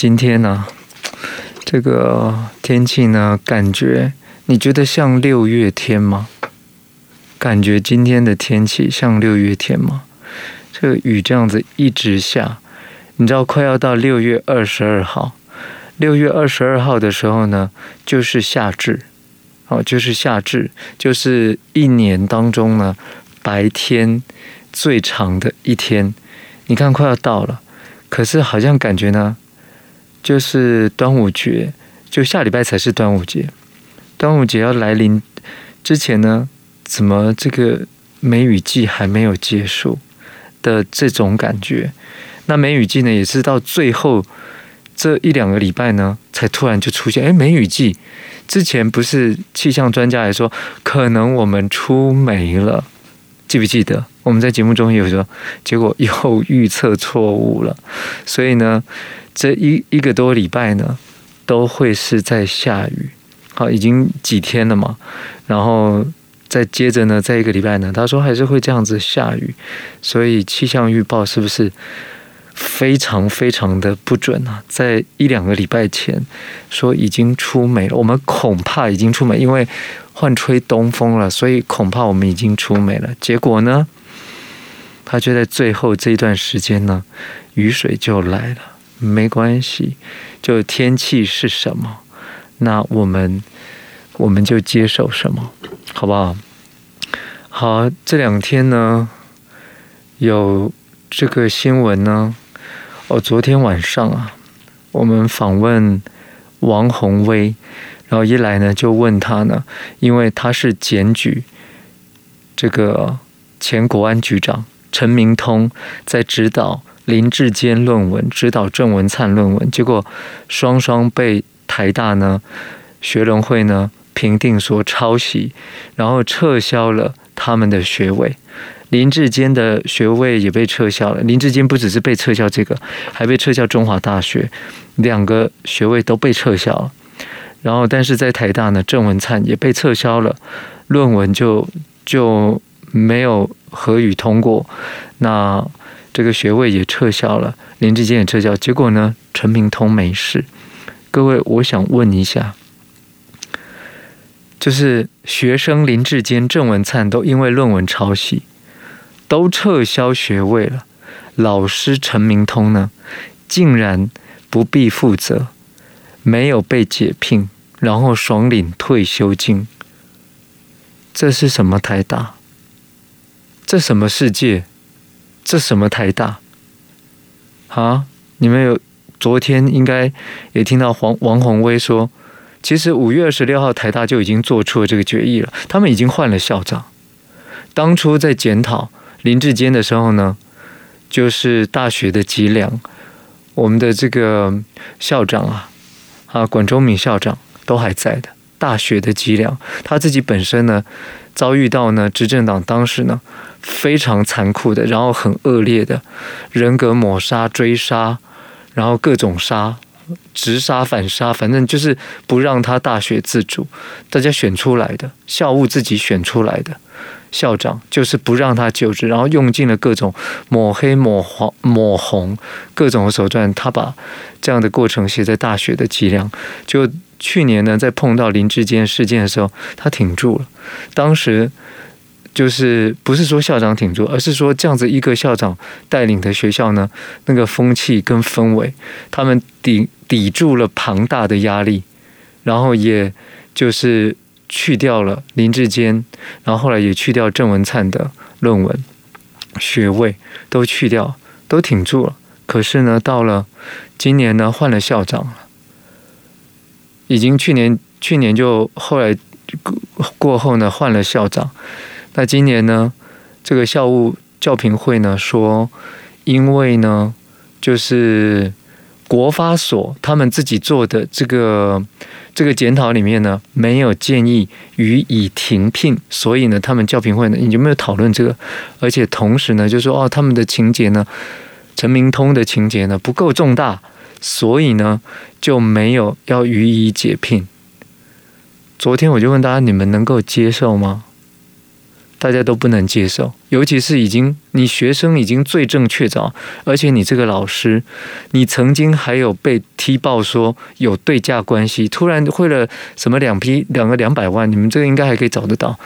今天呢，这个天气呢，感觉你觉得像六月天吗？感觉今天的天气像六月天吗？这个雨这样子一直下，你知道快要到六月二十二号，六月二十二号的时候呢，就是夏至，哦，就是夏至，就是一年当中呢白天最长的一天。你看快要到了，可是好像感觉呢，就是端午节，就下礼拜才是端午节。端午节要来临之前呢，怎么这个梅雨季还没有结束的这种感觉？那梅雨季呢，也是到最后这一两个礼拜呢，才突然就出现。哎，梅雨季之前不是气象专家来说，可能我们出梅了。记不记得我们在节目中有说，结果又预测错误了，所以呢，这一一个多礼拜呢，都会是在下雨。好，已经几天了嘛，然后再接着呢，再一个礼拜呢，他说还是会这样子下雨，所以气象预报是不是非常非常的不准啊？在一两个礼拜前说已经出梅了，我们恐怕已经出梅，因为。换吹东风了，所以恐怕我们已经出梅了。结果呢，他就在最后这一段时间呢，雨水就来了。没关系，就天气是什么，那我们我们就接受什么，好不好？好，这两天呢，有这个新闻呢。哦，昨天晚上啊，我们访问王鸿威。然后一来呢，就问他呢，因为他是检举这个前国安局长陈明通在指导林志坚论文、指导郑文灿论文，结果双双被台大呢学伦会呢评定说抄袭，然后撤销了他们的学位，林志坚的学位也被撤销了。林志坚不只是被撤销这个，还被撤销中华大学，两个学位都被撤销了。然后，但是在台大呢，郑文灿也被撤销了，论文就就没有合予通过，那这个学位也撤销了，林志坚也撤销，结果呢，陈明通没事。各位，我想问一下，就是学生林志坚、郑文灿都因为论文抄袭，都撤销学位了，老师陈明通呢，竟然不必负责。没有被解聘，然后爽领退休金，这是什么台大？这什么世界？这什么台大？啊！你们有昨天应该也听到黄王鸿威说，其实五月二十六号台大就已经做出了这个决议了，他们已经换了校长。当初在检讨林志坚的时候呢，就是大学的脊梁，我们的这个校长啊。啊，管中闵校长都还在的，大学的脊梁，他自己本身呢，遭遇到呢执政党当时呢非常残酷的，然后很恶劣的人格抹杀、追杀，然后各种杀，直杀、反杀，反正就是不让他大学自主，大家选出来的校务自己选出来的。校长就是不让他就职，然后用尽了各种抹黑、抹黄、抹红各种手段，他把这样的过程写在大学的脊梁。就去年呢，在碰到林志坚事件的时候，他挺住了。当时就是不是说校长挺住，而是说这样子一个校长带领的学校呢，那个风气跟氛围，他们抵抵住了庞大的压力，然后也就是。去掉了林志坚，然后后来也去掉郑文灿的论文学位，都去掉，都挺住了。可是呢，到了今年呢，换了校长了，已经去年去年就后来过后呢，换了校长。那今年呢，这个校务教评会呢说，因为呢，就是国发所他们自己做的这个。这个检讨里面呢，没有建议予以停聘，所以呢，他们教评会呢，你有没有讨论这个？而且同时呢，就说哦，他们的情节呢，陈明通的情节呢不够重大，所以呢就没有要予以解聘。昨天我就问大家，你们能够接受吗？大家都不能接受，尤其是已经你学生已经罪证确凿，而且你这个老师，你曾经还有被踢爆说有对价关系，突然汇了什么两批两个两百万，你们这个应该还可以找得到，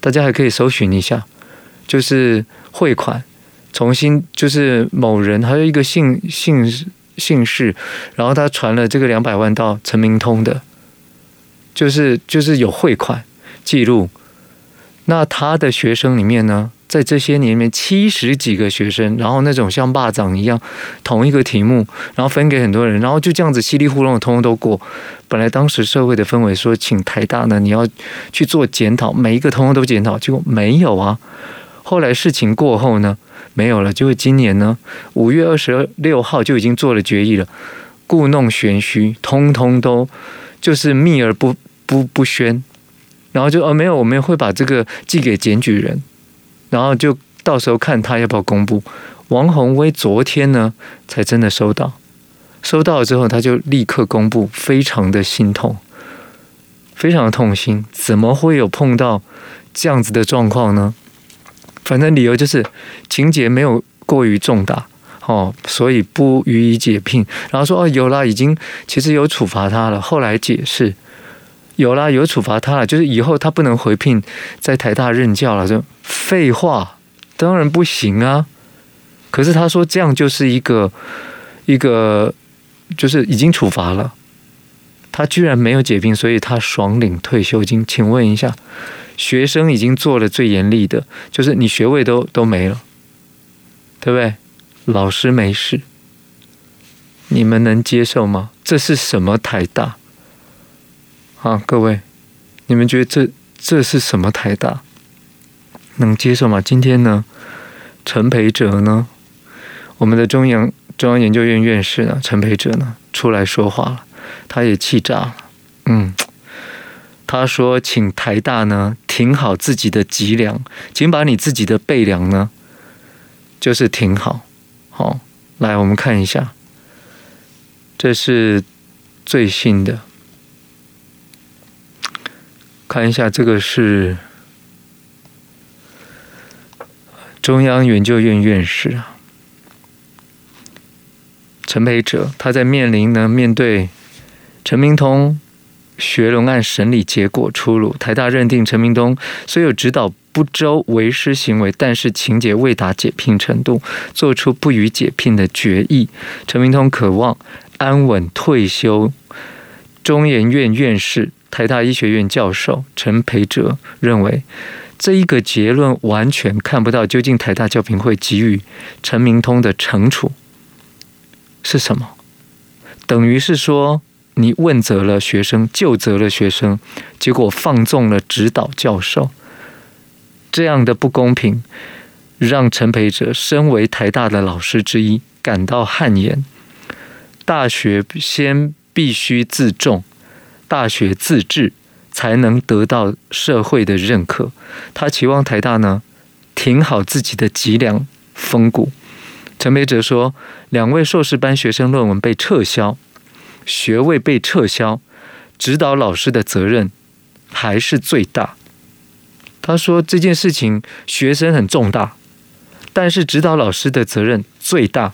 大家还可以搜寻一下，就是汇款，重新就是某人还有一个姓姓姓氏，然后他传了这个两百万到陈明通的，就是就是有汇款记录。那他的学生里面呢，在这些年里面七十几个学生，然后那种像霸掌一样，同一个题目，然后分给很多人，然后就这样子稀里糊涂通通都过。本来当时社会的氛围说，请台大呢，你要去做检讨，每一个通通都检讨，结果没有啊。后来事情过后呢，没有了。结果今年呢，五月二十六号就已经做了决议了，故弄玄虚，通通都就是秘而不不不宣。然后就哦没有，我们会把这个寄给检举人，然后就到时候看他要不要公布。王宏威昨天呢才真的收到，收到了之后他就立刻公布，非常的心痛，非常的痛心。怎么会有碰到这样子的状况呢？反正理由就是情节没有过于重大哦，所以不予以解聘。然后说哦有啦，已经其实有处罚他了。后来解释。有啦，有处罚他了，就是以后他不能回聘在台大任教了。就废话，当然不行啊。可是他说这样就是一个一个，就是已经处罚了，他居然没有解聘，所以他爽领退休金。请问一下，学生已经做了最严厉的，就是你学位都都没了，对不对？老师没事，你们能接受吗？这是什么台大？啊，各位，你们觉得这这是什么台大？能接受吗？今天呢，陈培哲呢，我们的中央中央研究院院士呢，陈培哲呢，出来说话了，他也气炸了。嗯，他说，请台大呢挺好自己的脊梁，请把你自己的背梁呢，就是挺好。好，来，我们看一下，这是最新的。看一下，这个是中央研究院院士啊，陈培哲，他在面临呢，面对陈明通学龙案审理结果出炉，台大认定陈明通虽有指导不周违师行为，但是情节未达解聘程度，做出不予解聘的决议。陈明通渴望安稳退休，中研院院士。台大医学院教授陈培哲认为，这一个结论完全看不到究竟台大教评会给予陈明通的惩处是什么，等于是说你问责了学生，就责了学生，结果放纵了指导教授，这样的不公平，让陈培哲身为台大的老师之一感到汗颜。大学先必须自重。大学自治才能得到社会的认可。他期望台大呢挺好自己的脊梁风骨。陈培哲说，两位硕士班学生论文被撤销，学位被撤销，指导老师的责任还是最大。他说这件事情学生很重大，但是指导老师的责任最大。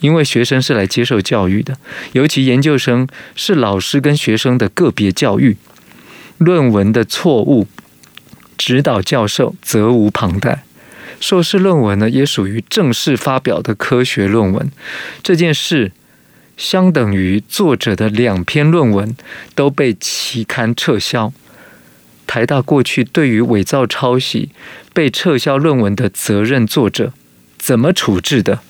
因为学生是来接受教育的，尤其研究生是老师跟学生的个别教育，论文的错误，指导教授责无旁贷。硕士论文呢，也属于正式发表的科学论文，这件事相等于作者的两篇论文都被期刊撤销。台大过去对于伪造、抄袭被撤销论文的责任作者怎么处置的？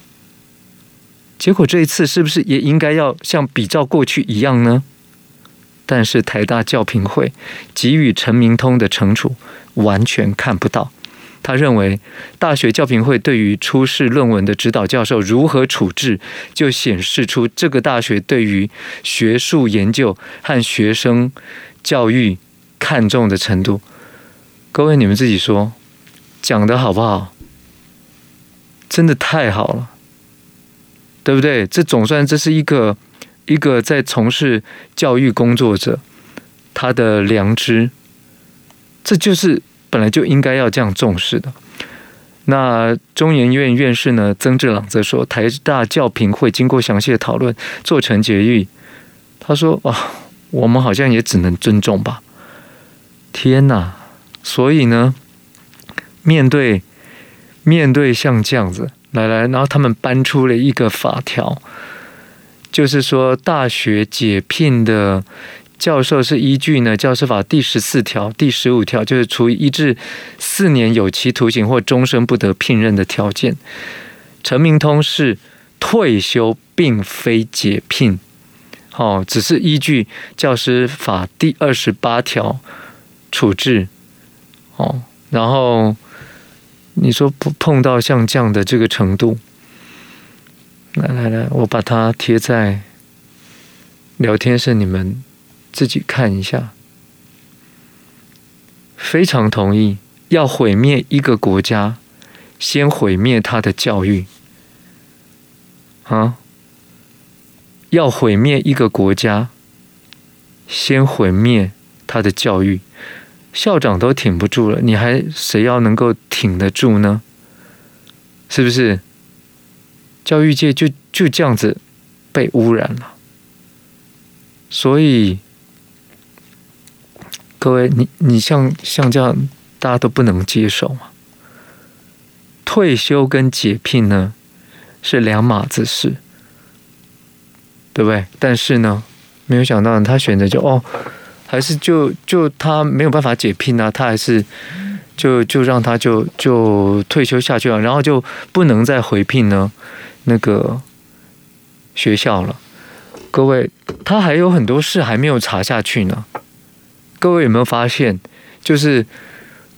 结果这一次是不是也应该要像比照过去一样呢？但是台大教评会给予陈明通的惩处完全看不到。他认为大学教评会对于出示论文的指导教授如何处置，就显示出这个大学对于学术研究和学生教育看重的程度。各位你们自己说，讲得好不好？真的太好了。对不对？这总算这是一个一个在从事教育工作者他的良知，这就是本来就应该要这样重视的。那中研院院士呢，曾志朗则说，台大教评会经过详细的讨论，做成决议。他说：“啊，我们好像也只能尊重吧。”天哪！所以呢，面对面对像这样子，来来，然后他们搬出了一个法条，就是说大学解聘的。教授是依据呢《教师法》第十四条、第十五条，就是处以一至四年有期徒刑或终身不得聘任的条件。陈明通是退休，并非解聘，哦，只是依据《教师法》第二十八条处置，哦，然后你说不碰到像这样的这个程度，来来来，我把它贴在聊天室，你们。自己看一下，非常同意。要毁灭一个国家，先毁灭他的教育。啊，要毁灭一个国家，先毁灭他的教育。校长都挺不住了，你还谁要能够挺得住呢？是不是？教育界就就这样子被污染了，所以。各位，你你像像这样，大家都不能接受嘛？退休跟解聘呢是两码子事，对不对？但是呢，没有想到他选择就哦，还是就就他没有办法解聘啊，他还是就就让他就就退休下去了，然后就不能再回聘呢那个学校了。各位，他还有很多事还没有查下去呢。各位有没有发现，就是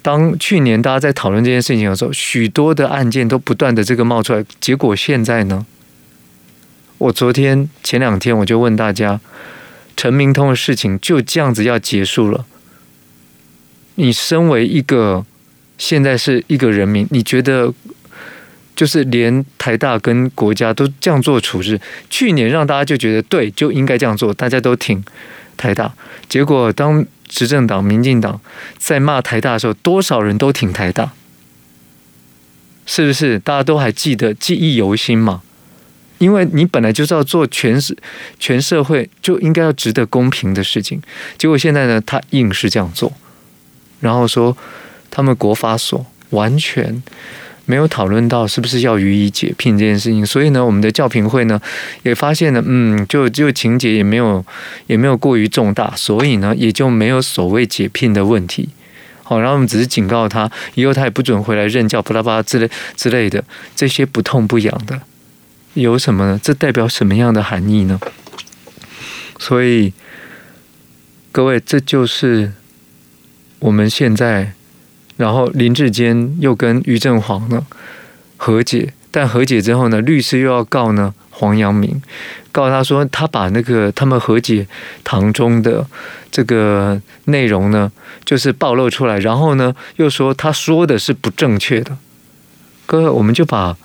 当去年大家在讨论这件事情的时候，许多的案件都不断的这个冒出来，结果现在呢？我昨天前两天我就问大家，陈明通的事情就这样子要结束了？你身为一个现在是一个人民，你觉得就是连台大跟国家都这样做处置，去年让大家就觉得对，就应该这样做，大家都挺台大，结果当执政党民进党在骂台大的时候，多少人都挺台大，是不是？大家都还记得，记忆犹新嘛？因为你本来就是要做全社全社会就应该要值得公平的事情，结果现在呢，他硬是这样做，然后说他们国法所完全。没有讨论到是不是要予以解聘这件事情，所以呢，我们的教评会呢也发现呢，嗯，就就情节也没有也没有过于重大，所以呢也就没有所谓解聘的问题。好，然后我们只是警告他，以后他也不准回来任教，巴拉巴拉之类之类的这些不痛不痒的，有什么呢？这代表什么样的含义呢？所以各位，这就是我们现在。然后林志坚又跟于正煌呢和解，但和解之后呢，律师又要告呢黄阳明，告他说他把那个他们和解堂中的这个内容呢，就是暴露出来，然后呢又说他说的是不正确的。各位，我们就把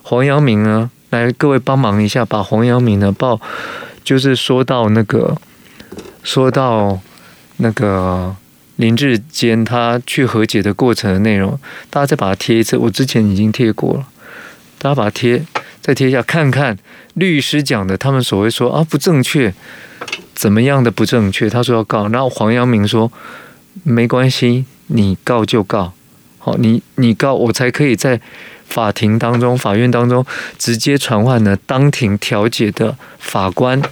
黄阳明呢来，各位帮忙一下，把黄阳明呢报，就是说到那个，说到那个。林志坚他去和解的过程的内容，大家再把它贴一次。我之前已经贴过了，大家把它贴再贴一下，看看律师讲的，他们所谓说啊不正确，怎么样的不正确？他说要告，然后黄阳明说没关系，你告就告，好，你你告我才可以在法庭当中、法院当中直接传唤呢当庭调解的法官，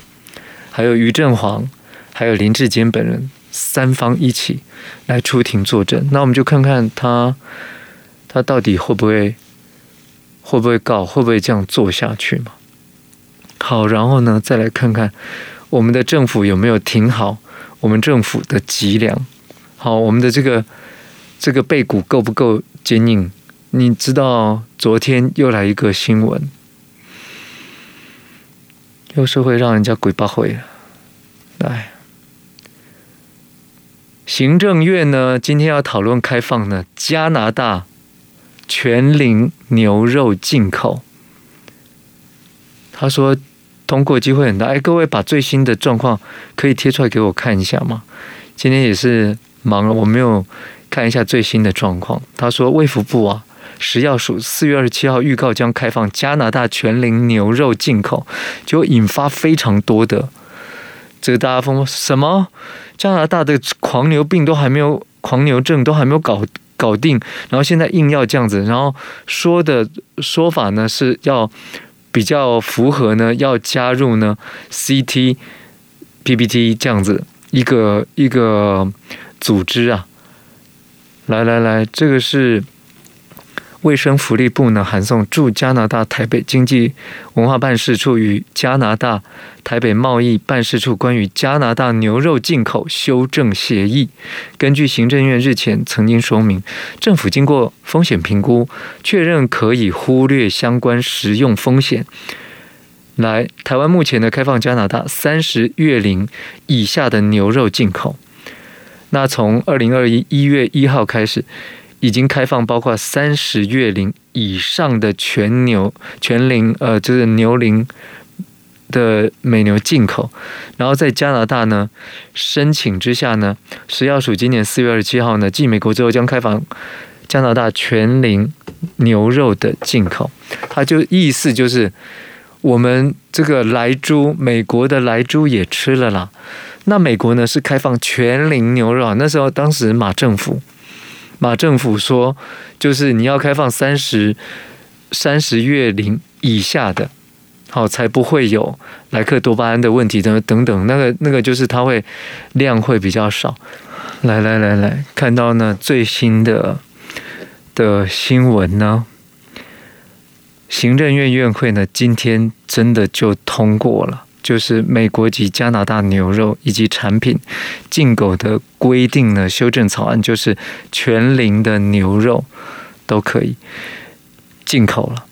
还有于正煌，还有林志坚本人。三方一起来出庭作证，那我们就看看他他到底会不会会不会告，会不会这样做下去嘛？好，然后呢，再来看看我们的政府有没有挺好我们政府的脊梁。好，我们的这个这个背骨够不够坚硬？你知道，昨天又来一个新闻，又是会让人家鬼八会来。行政院呢，今天要讨论开放呢加拿大全龄牛肉进口。他说通过机会很大。哎，各位把最新的状况可以贴出来给我看一下吗？今天也是忙了，我没有看一下最新的状况。他说，卫福部啊，食药署四月二十七号预告将开放加拿大全龄牛肉进口，就引发非常多的这个大家疯什么？加拿大的狂牛病都还没有，狂牛症都还没有搞搞定，然后现在硬要这样子，然后说的说法呢是要比较符合呢，要加入呢 CT PPT 这样子一个一个组织啊，来来来，这个是。卫生福利部呢，函送驻加拿大台北经济文化办事处与加拿大台北贸易办事处关于加拿大牛肉进口修正协议。根据行政院日前曾经说明，政府经过风险评估，确认可以忽略相关食用风险。来，台湾目前呢，开放加拿大三十月龄以下的牛肉进口。那从二零二一一月一号开始。已经开放包括三十月龄以上的全牛、全龄呃，就是牛龄的美牛进口。然后在加拿大呢，申请之下呢，食药署今年四月二十七号呢，继美国之后将开放加拿大全龄牛肉的进口。它就意思就是，我们这个莱猪，美国的莱猪也吃了啦。那美国呢是开放全龄牛肉啊，那时候当时马政府。马政府说，就是你要开放三十三十月龄以下的，好，才不会有莱克多巴胺的问题等等等。那个那个就是它会量会比较少。来来来来，看到呢最新的的新闻呢，行政院院会呢今天真的就通过了。就是美国及加拿大牛肉以及产品进口的规定呢，修正草案就是全龄的牛肉都可以进口了。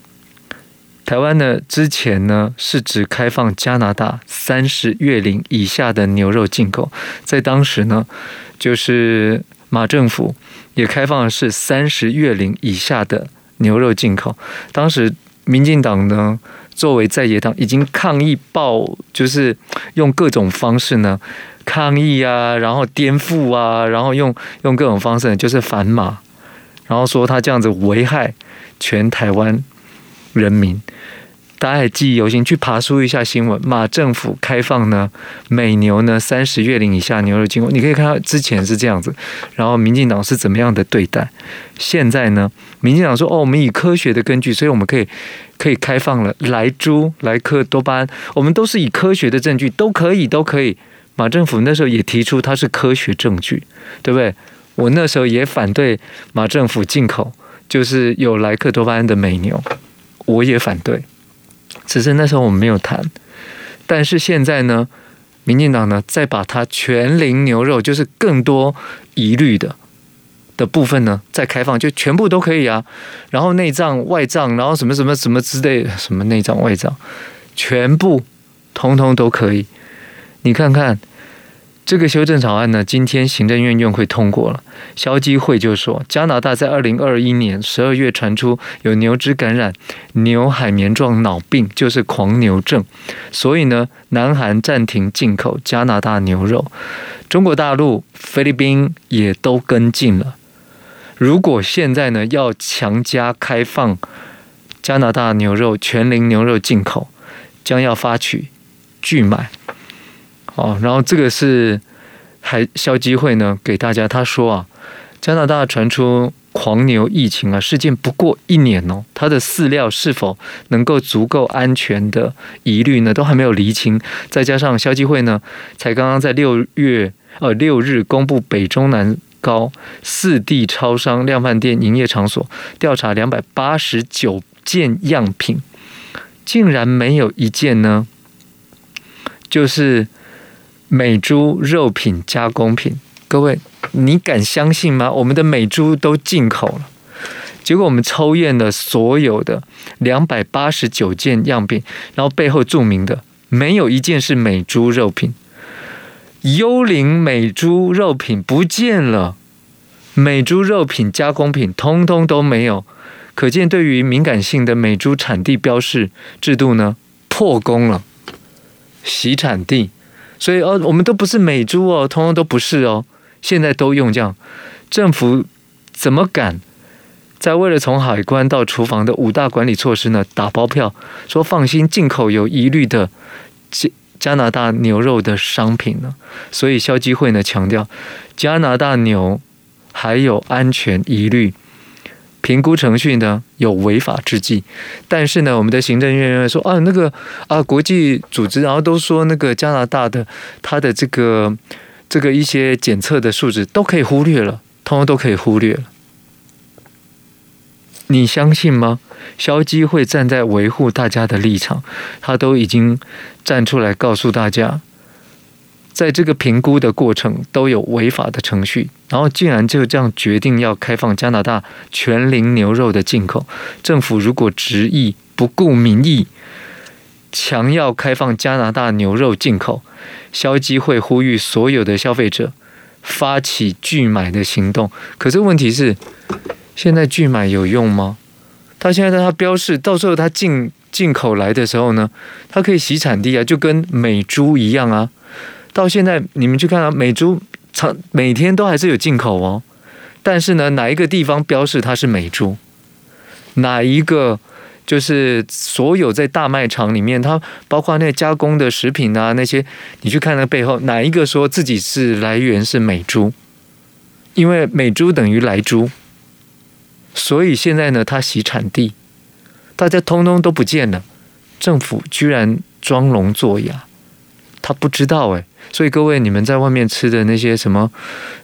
台湾呢，之前呢是只开放加拿大三十月龄以下的牛肉进口，在当时呢，就是马政府也开放是三十月龄以下的牛肉进口，当时民进党呢。作为在野党，已经抗议报，就是用各种方式呢 抗议啊，然后颠覆啊，然后用用各种方式就是反马，然后说他这样子危害全台湾人民。大家还记忆犹新，去爬梳一下新闻。马政府开放呢，美牛呢三十月龄以下牛肉进口，你可以看到之前是这样子，然后民进党是怎么样的对待。现在呢，民进党说哦，我们以科学的根据，所以我们可以可以开放了莱猪、莱克多巴胺，我们都是以科学的证据，都可以都可以。马政府那时候也提出它是科学证据，对不对？我那时候也反对马政府进口，就是有莱克多巴胺的美牛，我也反对。只是那时候我们没有谈，但是现在呢，民进党呢再把它全龄牛肉，就是更多疑虑的的部分呢再开放，就全部都可以啊。然后内脏、外脏，然后什么什么什么之类，什么内脏、外脏，全部通通都可以。你看看。这个修正草案呢，今天行政院院会通过了。消基会就说，加拿大在二零二一年十二月传出有牛只感染牛海绵状脑病，就是狂牛症，所以呢，南韩暂停进口加拿大牛肉。中国大陆、菲律宾也都跟进了。如果现在呢要强加开放加拿大牛肉全龄牛肉进口，将要发起拒买。哦，然后这个是还消基会呢，给大家他说啊，加拿大传出狂牛疫情啊，事件不过一年哦，它的饲料是否能够足够安全的疑虑呢，都还没有厘清。再加上消基会呢，才刚刚在六月呃六日公布北中南高四地超商量贩店营业场所调查两百八十九件样品，竟然没有一件呢，就是。美猪肉品加工品，各位，你敢相信吗？我们的美猪都进口了，结果我们抽验了所有的两百八十九件样品，然后背后注明的没有一件是美猪肉品，幽灵美猪肉品不见了，美猪肉品加工品通通都没有，可见对于敏感性的美猪产地标示制度呢，破功了，洗产地。所以哦，我们都不是美猪哦，通通都不是哦。现在都用这样，政府怎么敢在为了从海关到厨房的五大管理措施呢，打包票说放心进口有疑虑的加加拿大牛肉的商品呢？所以消基会呢强调，加拿大牛还有安全疑虑。评估程序呢有违法之际，但是呢，我们的行政院院说啊，那个啊，国际组织然后都说那个加拿大的它的这个这个一些检测的数值都可以忽略了，通通都可以忽略了。你相信吗？消基会站在维护大家的立场，他都已经站出来告诉大家。在这个评估的过程都有违法的程序，然后竟然就这样决定要开放加拿大全龄牛肉的进口。政府如果执意不顾民意，强要开放加拿大牛肉进口，消基会呼吁所有的消费者发起拒买的行动。可是问题是，现在拒买有用吗？他现在他标示，到时候他进进口来的时候呢，他可以洗产地啊，就跟美猪一样啊。到现在，你们去看啊，美猪常每天都还是有进口哦。但是呢，哪一个地方标示它是美猪？哪一个就是所有在大卖场里面，它包括那加工的食品啊，那些你去看那背后，哪一个说自己是来源是美猪？因为美猪等于莱猪，所以现在呢，它洗产地，大家通通都不见了。政府居然装聋作哑，他不知道哎。所以各位，你们在外面吃的那些什么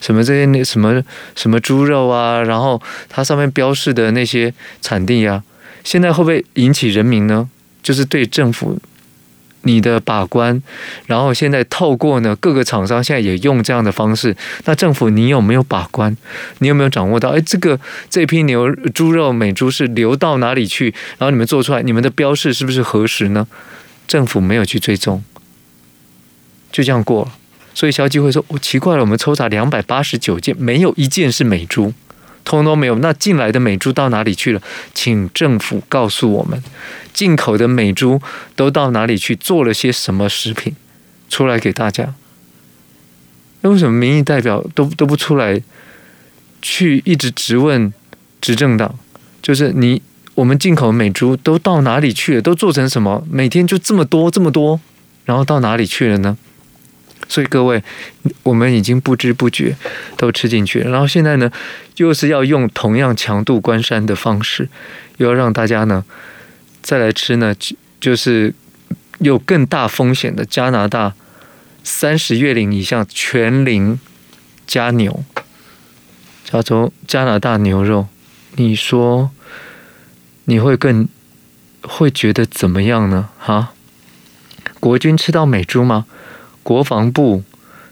什么这些那什么什么猪肉啊，然后它上面标示的那些产地啊，现在会不会引起人民呢？就是对政府你的把关，然后现在透过呢各个厂商现在也用这样的方式，那政府你有没有把关？你有没有掌握到？哎，这个这批牛猪肉美猪是流到哪里去？然后你们做出来，你们的标示是不是核实呢？政府没有去追踪。就这样过了，所以消基会说：“我、奇怪了，我们抽查两百八十九件，没有一件是美猪，通通没有。那进来的美猪到哪里去了？请政府告诉我们，进口的美猪都到哪里去？做了些什么食品出来给大家？那为什么民意代表都都不出来去一直质问执政党？就是你，我们进口美猪都到哪里去了？都做成什么？每天就这么多，这么多，然后到哪里去了呢？”所以各位，我们已经不知不觉都吃进去了。然后现在呢，又是要用同样强度关山的方式，又要让大家呢再来吃呢，就是有更大风险的加拿大三十月龄以上全龄加牛，叫做加拿大牛肉。你说你会更会觉得怎么样呢？哈，国军吃到美猪吗？国防部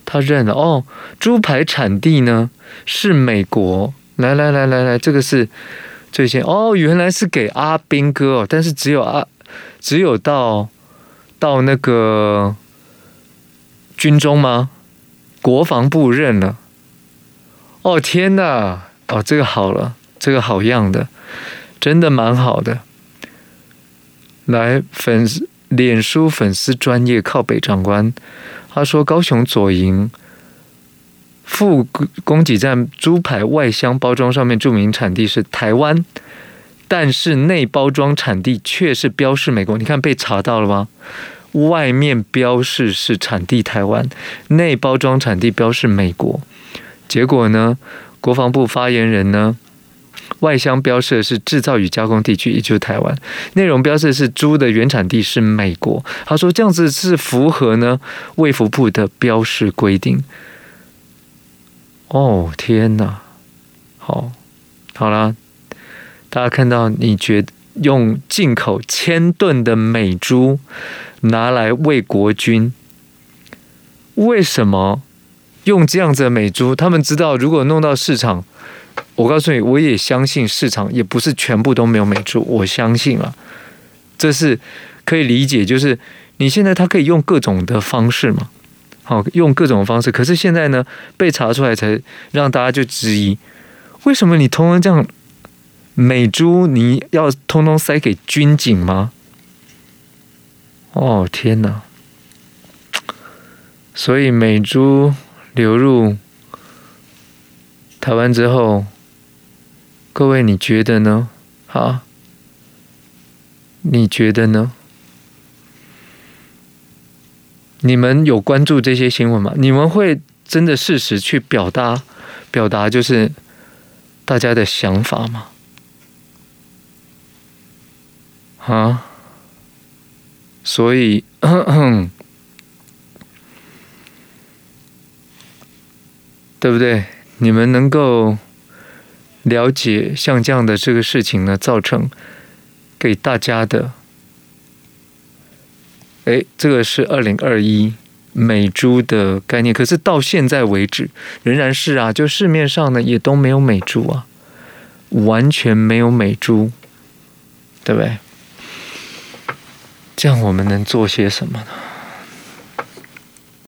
他认了哦，猪排产地呢是美国。来来来来来，这个是最先哦，原来是给阿兵哥哦，但是只有阿只有到到那个军中吗？国防部认了。哦天哪，哦这个好了，这个好样的，真的蛮好的。来粉丝脸书粉丝专业靠北长官。他说：“高雄左营副供给站猪排外箱包装上面注明产地是台湾，但是内包装产地却是标示美国。你看被查到了吗？外面标示是产地台湾，内包装产地标示美国。结果呢？国防部发言人呢？”外箱标示的是制造与加工地区，也就是台湾；内容标示的是猪的原产地是美国。他说这样子是符合呢卫福部的标示规定。哦天哪！好，好啦，大家看到你觉得用进口千吨的美猪拿来喂国军，为什么用这样子的美猪？他们知道如果弄到市场。我告诉你，我也相信市场也不是全部都没有美猪，我相信了，这是可以理解。就是你现在他可以用各种的方式嘛，好，用各种方式。可是现在呢，被查出来才让大家就质疑，为什么你通通这样美猪你要通通塞给军警吗？哦天哪！所以美猪流入。台湾之后，各位你觉得呢？啊，你觉得呢？你们有关注这些新闻吗？你们会真的事实去表达，表达就是大家的想法吗？啊，所以，咳 咳对不对？你们能够了解像这样的这个事情呢，造成给大家的。哎，这个是二零二一美猪的概念，可是到现在为止仍然是啊，就市面上呢也都没有美猪啊，完全没有美猪，对不对？这样我们能做些什么呢？